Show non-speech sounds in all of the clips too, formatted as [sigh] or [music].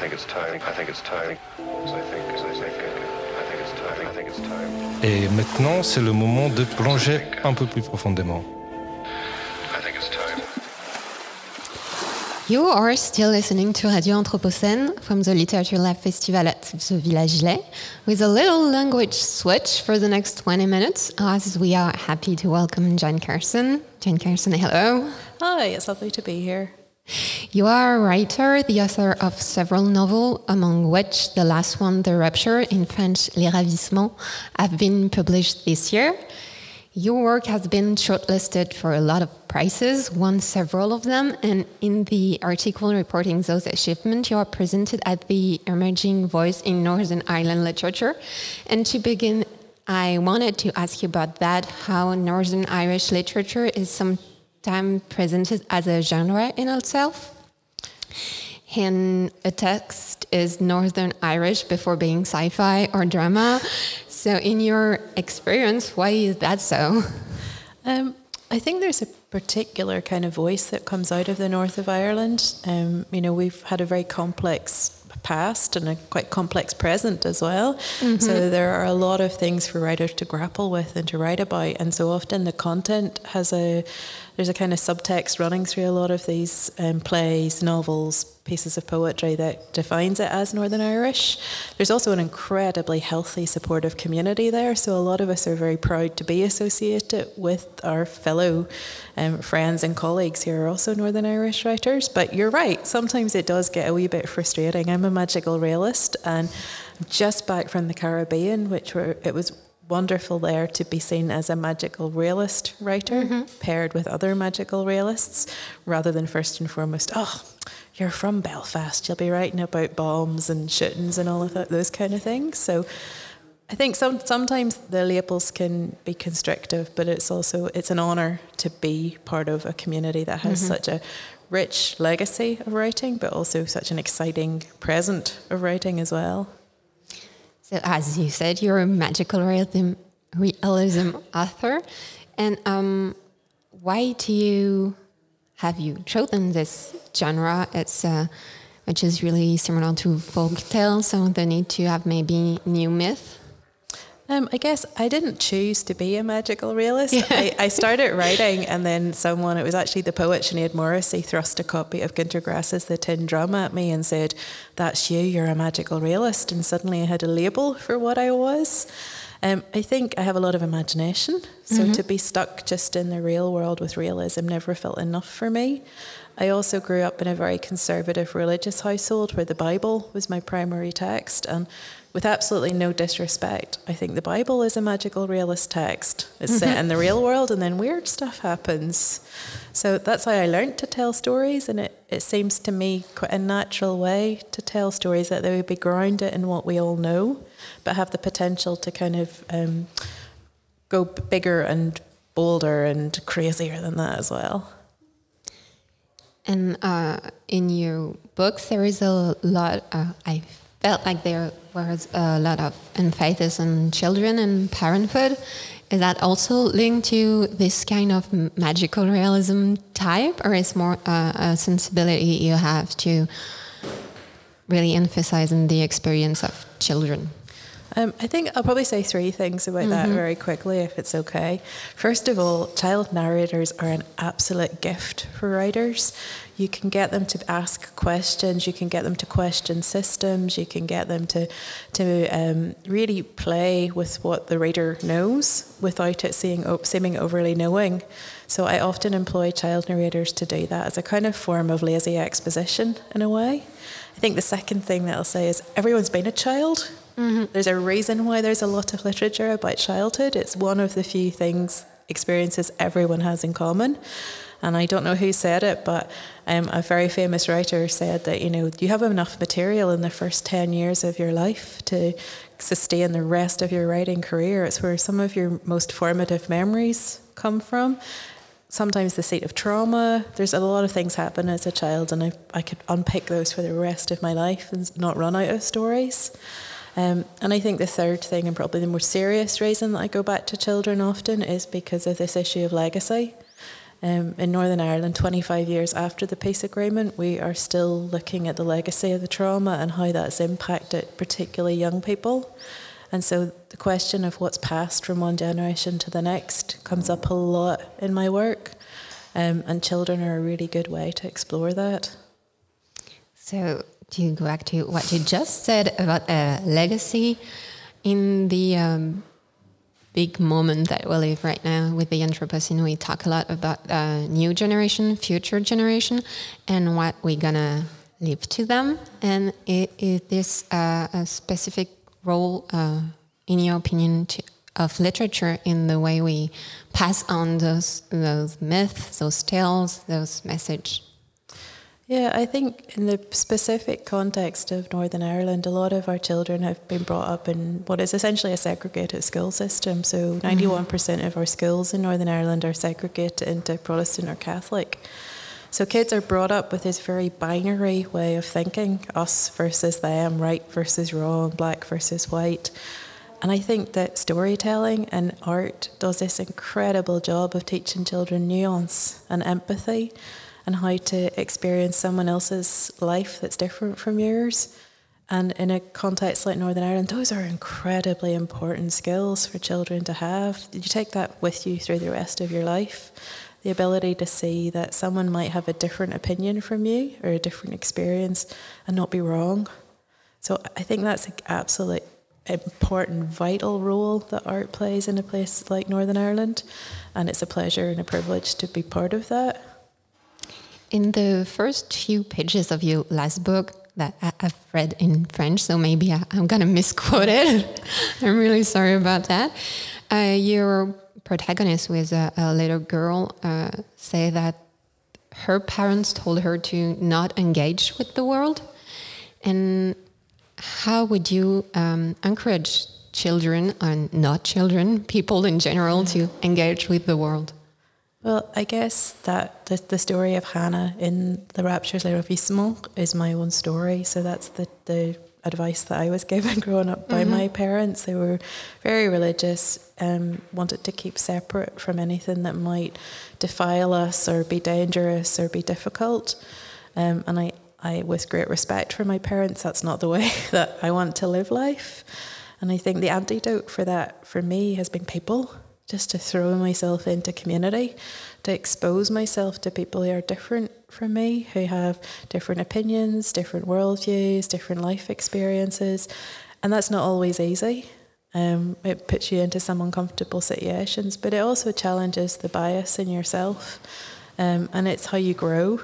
think it's time. I think it's time. I think, I think, I think it's time. I think it's time. Et maintenant, c'est le moment de plonger un peu plus profondément. I think it's time. You are still listening to Radio Anthropocène from the Literature Lab Festival at the Villa Gillet with a little language switch for the next 20 minutes as we are happy to welcome Jan Carson. Jan Carson, hello. Hi, it's lovely to be here. You are a writer, the author of several novels, among which the last one, The Rupture, in French, Les Ravissements, have been published this year. Your work has been shortlisted for a lot of prizes, won several of them, and in the article reporting those achievements, you are presented as the emerging voice in Northern Ireland literature. And to begin, I wanted to ask you about that how Northern Irish literature is sometimes presented as a genre in itself. And a text is Northern Irish before being sci fi or drama. So, in your experience, why is that so? Um, I think there's a particular kind of voice that comes out of the north of Ireland. Um, you know, we've had a very complex past and a quite complex present as well. So there are a lot of things for writers to grapple with and to write about. And so often the content has a there's a kind of subtext running through a lot of these um, plays, novels, pieces of poetry that defines it as Northern Irish. There's also an incredibly healthy, supportive community there. So a lot of us are very proud to be associated with our fellow um, friends and colleagues who are also Northern Irish writers. But you're right, sometimes it does get a wee bit frustrating. I'm a magical realist and I'm just back from the Caribbean, which were it was wonderful there to be seen as a magical realist writer paired with other magical realists rather than first and foremost, oh, you're from Belfast, you'll be writing about bombs and shootings and all of that, those kind of things. So I think some, sometimes the labels can be constrictive, but it's also it's an honour to be part of a community that has such a rich legacy of writing, but also such an exciting present of writing as well. So, as you said, you're a magical realism, realism author. And um, why do you have you chosen this genre? It's uh, which is really similar to folk tale, so the need to have maybe new myth. Um, I guess I didn't choose to be a magical realist. I, I started writing, and then someone, it was actually the poet Sinead Morrissey, thrust a copy of Gunter Grass's The Tin Drum at me and said, That's you, you're a magical realist. And suddenly I had a label for what I was. Um, I think I have a lot of imagination, so to be stuck just in the real world with realism never felt enough for me. I also grew up in a very conservative religious household where the Bible was my primary text, and with absolutely no disrespect, I think the Bible is a magical realist text. It's set in the real world, and then weird stuff happens. So that's how I learned to tell stories, and it, it seems to me quite a natural way to tell stories that they would be grounded in what we all know, but have the potential to kind of um, go bigger and bolder and crazier than that as well. And uh, in your books, there is a lot. Uh, I felt like there was a lot of emphasis on children and parenthood. Is that also linked to this kind of magical realism type, or is more uh, a sensibility you have to really emphasize on the experience of children? Um, I think I'll probably say three things about that very quickly, if it's okay. First of all, child narrators are an absolute gift for writers. You can get them to ask questions, you can get them to question systems, you can get them to to um, really play with what the reader knows without it seeming, seeming overly knowing. So I often employ child narrators to do that as a kind of form of lazy exposition in a way. I think the second thing that I'll say is everyone's been a child. There's a reason why there's a lot of literature about childhood. It's one of the few things, experiences everyone has in common. And I don't know who said it, but um, a very famous writer said that, you know, you have enough material in the first 10 years of your life to sustain the rest of your writing career. It's where some of your most formative memories come from. Sometimes the seat of trauma. There's a lot of things happen as a child, and I, I could unpick those for the rest of my life and not run out of stories. Um, and I think the third thing, and probably the more serious reason that I go back to children often, is because of this issue of legacy. Um, in Northern Ireland, 25 years after the peace agreement, we are still looking at the legacy of the trauma and how that's impacted particularly young people. And so the question of what's passed from one generation to the next comes up a lot in my work. Um, and children are a really good way to explore that. So, to go back to what you just said about uh, legacy, in the um, big moment that we live right now with the Anthropocene, we talk a lot about uh, new generation, future generation, and what we're gonna leave to them. And is this uh, a specific role, uh, in your opinion, to, of literature in the way we pass on those those myths, those tales, those messages? Yeah, I think in the specific context of Northern Ireland, a lot of our children have been brought up in what is essentially a segregated school system. So, 91% mm-hmm. of our schools in Northern Ireland are segregated into Protestant or Catholic. So, kids are brought up with this very binary way of thinking us versus them, right versus wrong, black versus white. And I think that storytelling and art does this incredible job of teaching children nuance and empathy and how to experience someone else's life that's different from yours. And in a context like Northern Ireland, those are incredibly important skills for children to have. You take that with you through the rest of your life. The ability to see that someone might have a different opinion from you or a different experience and not be wrong. So I think that's an absolute important, vital role that art plays in a place like Northern Ireland. And it's a pleasure and a privilege to be part of that. In the first few pages of your last book that I've read in French, so maybe I'm going [laughs] to misquote it. [laughs] I'm really sorry about that. Uh, your protagonist was a, a little girl uh, say that her parents told her to not engage with the world. And how would you um, encourage children and not children, people in general, to engage with the world? Well, I guess that the, the story of Hannah in the Raptures Le Ravissement is my own story. So that's the, the advice that I was [laughs] given growing up by mm-hmm. my parents. They were very religious, um, wanted to keep separate from anything that might defile us or be dangerous or be difficult. Um, and I, I, with great respect for my parents, that's not the way [laughs] that I want to live life. And I think the antidote for that for me has been people just to throw myself into community, to expose myself to people who are different from me, who have different opinions, different worldviews, different life experiences. And that's not always easy. Um, it puts you into some uncomfortable situations, but it also challenges the bias in yourself. Um, and it's how you grow.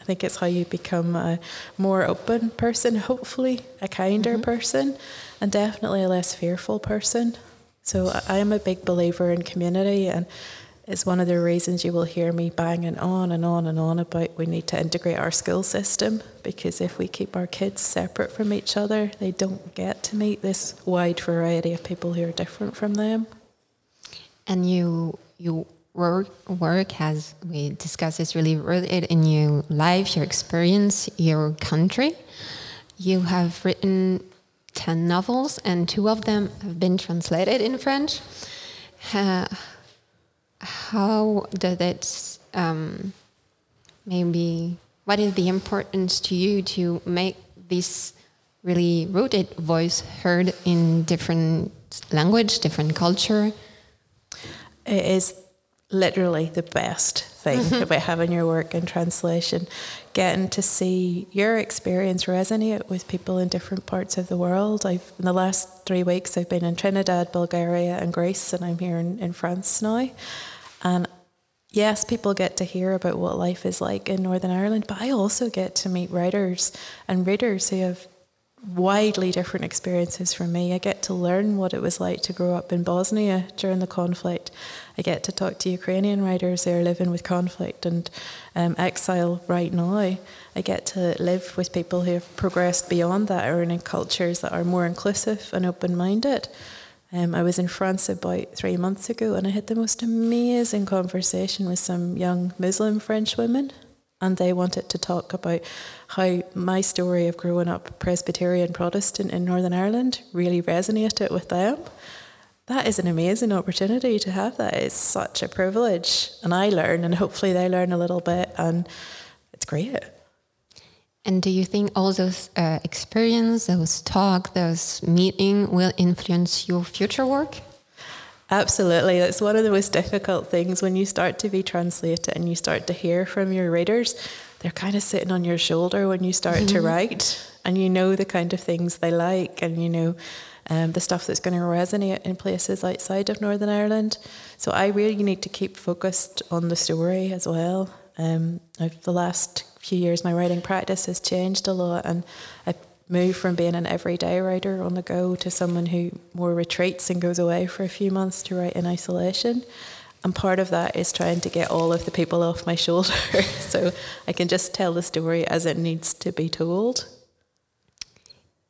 I think it's how you become a more open person, hopefully, a kinder mm-hmm. person, and definitely a less fearful person. So I am a big believer in community, and it's one of the reasons you will hear me banging on and on and on about we need to integrate our school system because if we keep our kids separate from each other, they don't get to meet this wide variety of people who are different from them. And you you work work as we discussed is really rooted in your life, your experience, your country. You have written 10 novels, and two of them have been translated in French. Uh, how does it um, maybe, what is the importance to you to make this really rooted voice heard in different language, different culture? It is literally the best thing mm-hmm. about having your work in translation. Getting to see your experience resonate with people in different parts of the world. I've in the last three weeks i've been in trinidad bulgaria and greece and i'm here in, in france now. And yes people get to hear about what life is like in northern ireland but i also get to meet writers and readers who have widely different experiences for me. I get to learn what it was like to grow up in Bosnia during the conflict. I get to talk to Ukrainian writers who are living with conflict and um, exile right now. I get to live with people who have progressed beyond that or in cultures that are more inclusive and open minded. Um, I was in France about three months ago and I had the most amazing conversation with some young Muslim French women and they wanted to talk about how my story of growing up Presbyterian Protestant in Northern Ireland really resonated with them. that is an amazing opportunity to have that. It's such a privilege. And I learn, and hopefully they learn a little bit, and it's great. And do you think all those uh, experience, those talk, those meeting will influence your future work? Absolutely. It's one of the most difficult things when you start to be translated and you start to hear from your readers. They're kind of sitting on your shoulder when you start mm-hmm. to write, and you know the kind of things they like, and you know um, the stuff that's going to resonate in places outside of Northern Ireland. So I really need to keep focused on the story as well. Um, the last few years, my writing practice has changed a lot, and I move from being an everyday writer on the go to someone who more retreats and goes away for a few months to write in isolation. And part of that is trying to get all of the people off my shoulder [laughs] so I can just tell the story as it needs to be told.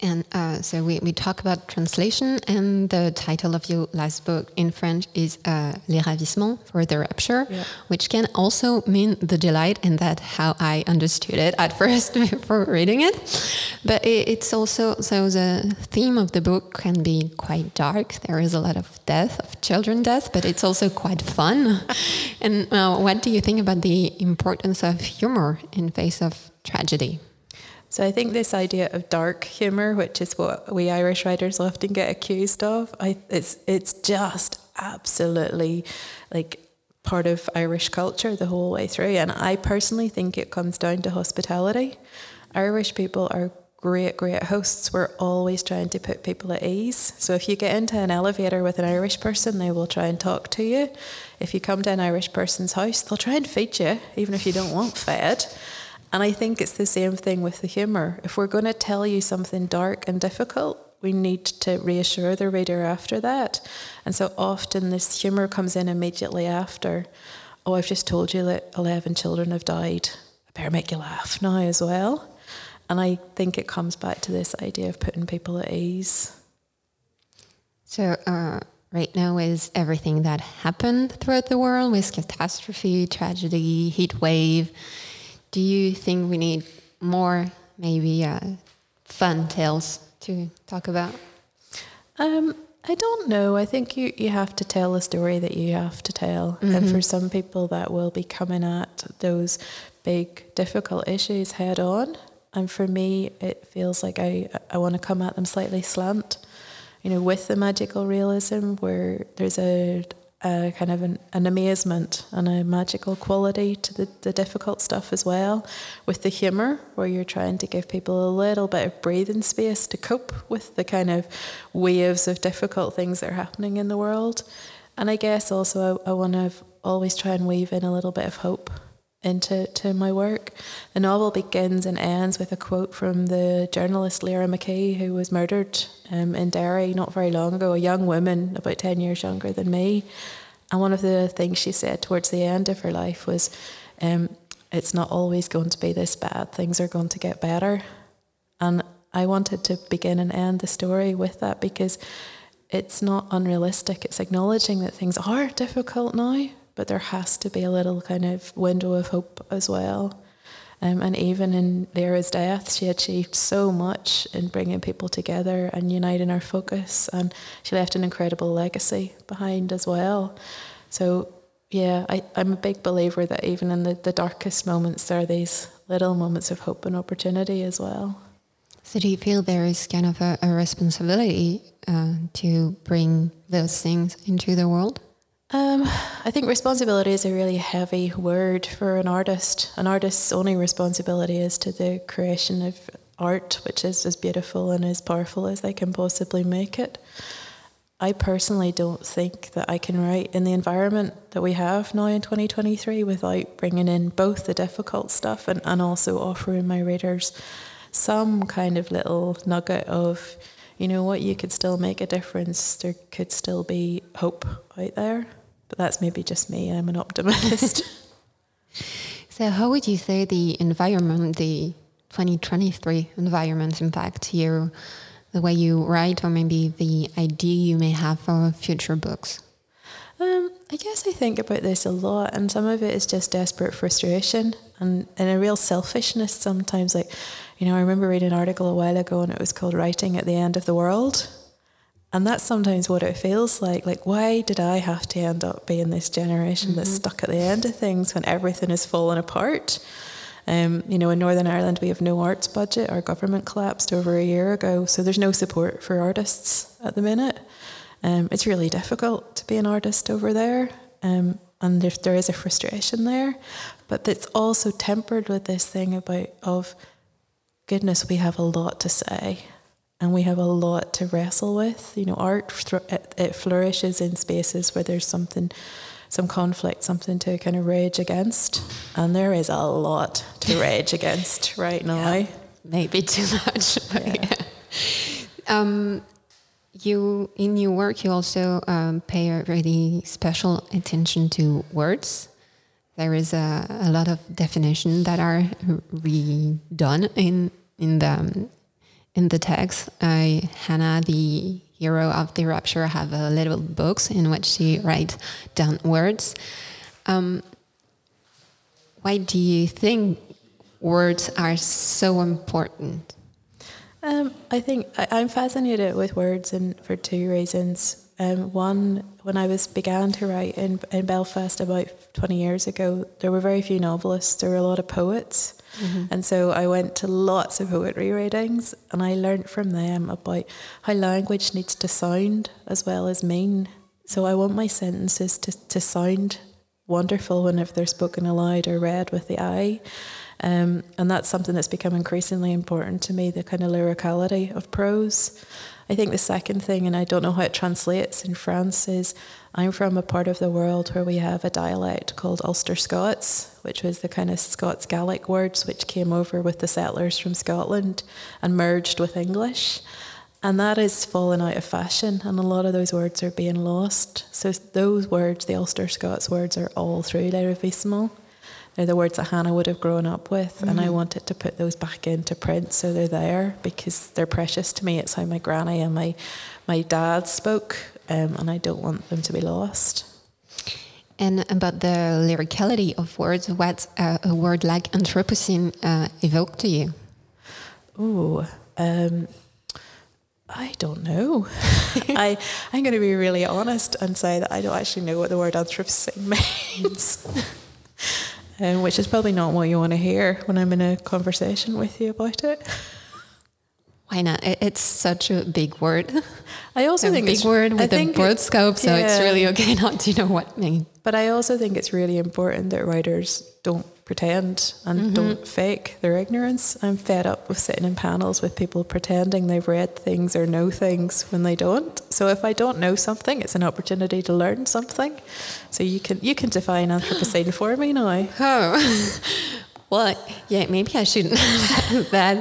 And uh, so we, we talk about translation, and the title of your last book in French is uh, Les Ravissements for the Rapture, yeah. which can also mean the delight, and that's how I understood it at [laughs] first before reading it. But it, it's also, so the theme of the book can be quite dark. There is a lot of death, of children death, but it's also quite fun. [laughs] and uh, what do you think about the importance of humor in face of tragedy? So I think this idea of dark humour, which is what we Irish writers often get accused of, I, it's it's just absolutely like part of Irish culture the whole way through. And I personally think it comes down to hospitality. Irish people are great, great hosts. We're always trying to put people at ease. So if you get into an elevator with an Irish person, they will try and talk to you. If you come to an Irish person's house, they'll try and feed you, even if you don't want fed. And I think it's the same thing with the humour. If we're going to tell you something dark and difficult, we need to reassure the reader after that. And so often this humour comes in immediately after. Oh, I've just told you that 11 children have died. I better make you laugh now as well. And I think it comes back to this idea of putting people at ease. So, uh, right now, is everything that happened throughout the world with catastrophe, tragedy, heat wave, do you think we need more, maybe, uh, fun tales to talk about? Um, I don't know. I think you, you have to tell a story that you have to tell. Mm-hmm. And for some people, that will be coming at those big, difficult issues head on. And for me, it feels like I, I want to come at them slightly slant, you know, with the magical realism where there's a, a kind of an, an, amazement and a magical quality to the, the difficult stuff as well, with the humour, where you're trying to give people a little bit of breathing space to cope with the kind of waves of difficult things that are happening in the world. And I guess also I, I want to always try and weave in a little bit of hope into to my work. The novel begins and ends with a quote from the journalist Lyra McKee, who was murdered um, in Derry not very long ago, a young woman, about 10 years younger than me. And one of the things she said towards the end of her life was, um, It's not always going to be this bad, things are going to get better. And I wanted to begin and end the story with that because it's not unrealistic. It's acknowledging that things are difficult now, but there has to be a little kind of window of hope as well. Um, and even in Lyra's death, she achieved so much in bringing people together and uniting our focus. And she left an incredible legacy behind as well. So, yeah, I, I'm a big believer that even in the, the darkest moments, there are these little moments of hope and opportunity as well. So, do you feel there is kind of a, a responsibility uh, to bring those things into the world? Um, I think responsibility is a really heavy word for an artist. An artist's only responsibility is to the creation of art, which is as beautiful and as powerful as they can possibly make it. I personally don't think that I can write in the environment that we have now in 2023 without bringing in both the difficult stuff and, and also offering my readers some kind of little nugget of, you know what, you could still make a difference. There could still be hope out there. But that's maybe just me. I'm an optimist. [laughs] so, how would you say the environment, the 2023 environment, impact you, the way you write, or maybe the idea you may have for future books? Um, I guess I think about this a lot, and some of it is just desperate frustration and, and a real selfishness sometimes. Like, you know, I remember reading an article a while ago, and it was called Writing at the End of the World. And that's sometimes what it feels like. Like, why did I have to end up being this generation that's stuck at the end of things when everything is falling apart? Um, you know, in Northern Ireland, we have no arts budget. Our government collapsed over a year ago, so there's no support for artists at the minute. Um, it's really difficult to be an artist over there, um, and there, there is a frustration there, but it's also tempered with this thing about of goodness, we have a lot to say, and we have a lot to wrestle with. You know, art it, it flourishes in spaces where there's something some conflict, something to kind of rage against. And there is a lot to [laughs] rage against right now. Yeah, maybe too much. [laughs] Yeah. yeah. Um, you in your work, you also um, pay a really special attention to words. There is a, a lot of definition that are redone in in the in the text. Hannah, the hero of the rapture have a little books in which she writes down words. Um, why do you think words are so important? Um, I think I, am fascinated with words, and for two reasons. Um, one, when I was began to write in in Belfast about twenty years ago, there were very few novelists. There were a lot of poets, Mm-hmm. And so I went to lots of poetry readings and I learned from them about how language needs to sound as well as mean. So I want my sentences to, to sound wonderful whenever they're spoken aloud or read with the eye. Um, and that's something that's become increasingly important to me the kind of lyricality of prose. I think the second thing, and I don't know how it translates in France, is I'm from a part of the world where we have a dialect called Ulster Scots, which was the kind of Scots Gaelic words which came over with the settlers from Scotland and merged with English. And that is fallen out of fashion, and a lot of those words are being lost. So, those words, the Ulster Scots words, are all through Les Ravissements. They're the words that Hannah would have grown up with, mm-hmm. and I mm-hmm. wanted to put those back into print so they're there because they're precious to me. It's how my granny and my my dad spoke, um, and I don't want them to be lost. And about the lyricality of words, what uh, a word like Anthropocene uh, evoke to you? Oh, um, I don't know. [laughs] I I'm going to be really honest and say that I don't actually know what the word Anthropocene [laughs] means [laughs] um, which is probably not what you want to hear when I'm in a conversation with you about it. [laughs] Why not? It's such a big word. I also a think big word with a broad scope, so yeah. it's really okay [laughs] not to know what it means. But I also think it's really important that writers don't pretend and mm-hmm. don't fake their ignorance. I'm fed up with sitting in panels with people pretending they've read things or know things when they don't. So if I don't know something, it's an opportunity to learn something. So you can you can define Anthropocene for me now. [laughs] Oh. [laughs] well, yeah, maybe I shouldn't [laughs] have that,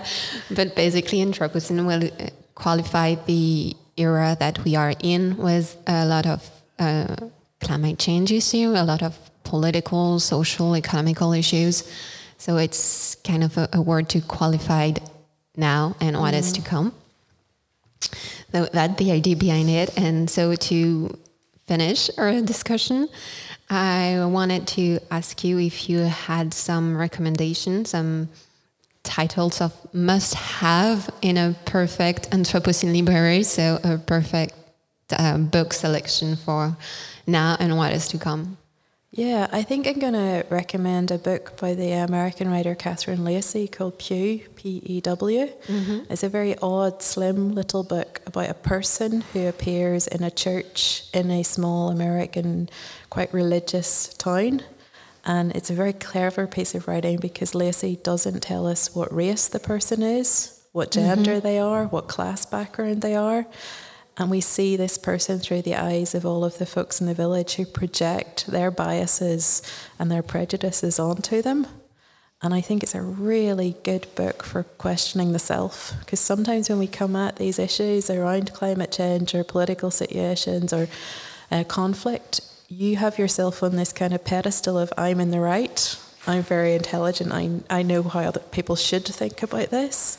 but basically Anthropocene will uh, qualify the era that we are in with a lot of uh, climate change issue, a lot of political, social, economical issues. So it's kind of a, a word to qualify now and what mm. is to mm. come. So that's the idea behind it. And so to finish our discussion, I wanted to ask you if you had some recommendations, some titles of must have in a perfect Anthropocene library, so a perfect uh, book selection for now and what is to come. Yeah, I think I'm going to recommend a book by the American writer Catherine Lacey called Pew, P E W. Mm-hmm. It's a very odd, slim little book about a person who appears in a church in a small American, quite religious town. And it's a very clever piece of writing because Lacey doesn't tell us what race the person is, what gender mm-hmm. they are, what class background they are. And we see this person through the eyes of all of the folks in the village who project their biases and their prejudices onto them. And I think it's a really good book for questioning the self. Because sometimes when we come at these issues around climate change or political situations or uh, conflict, you have yourself on this kind of pedestal of I'm in the right, I'm very intelligent, I, I know how other people should think about this.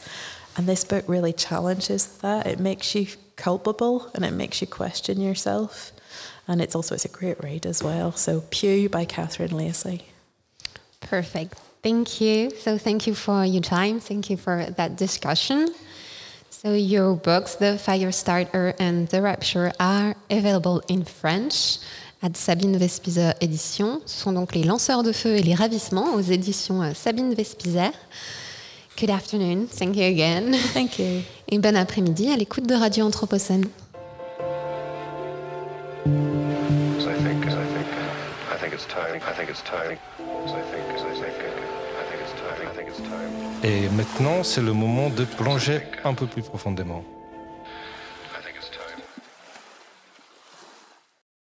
And this book really challenges that. It makes you culpable and it makes you question yourself. And it's also it's a great read as well. So Pew by Catherine Lacey. Perfect. Thank you. So thank you for your time. Thank you for that discussion. So your books, The Firestarter and The Rapture, are available in French at Sabine Wespieser Éditions. Ce sont donc Les Lanceurs de Feu et les Ravissements aux éditions euh, Sabine Wespieser. Good afternoon. Thank you again. Thank you. [laughs] Et bon après-midi à l'écoute de Radio Anthropocène. Et maintenant, c'est le moment de plonger un peu plus profondément.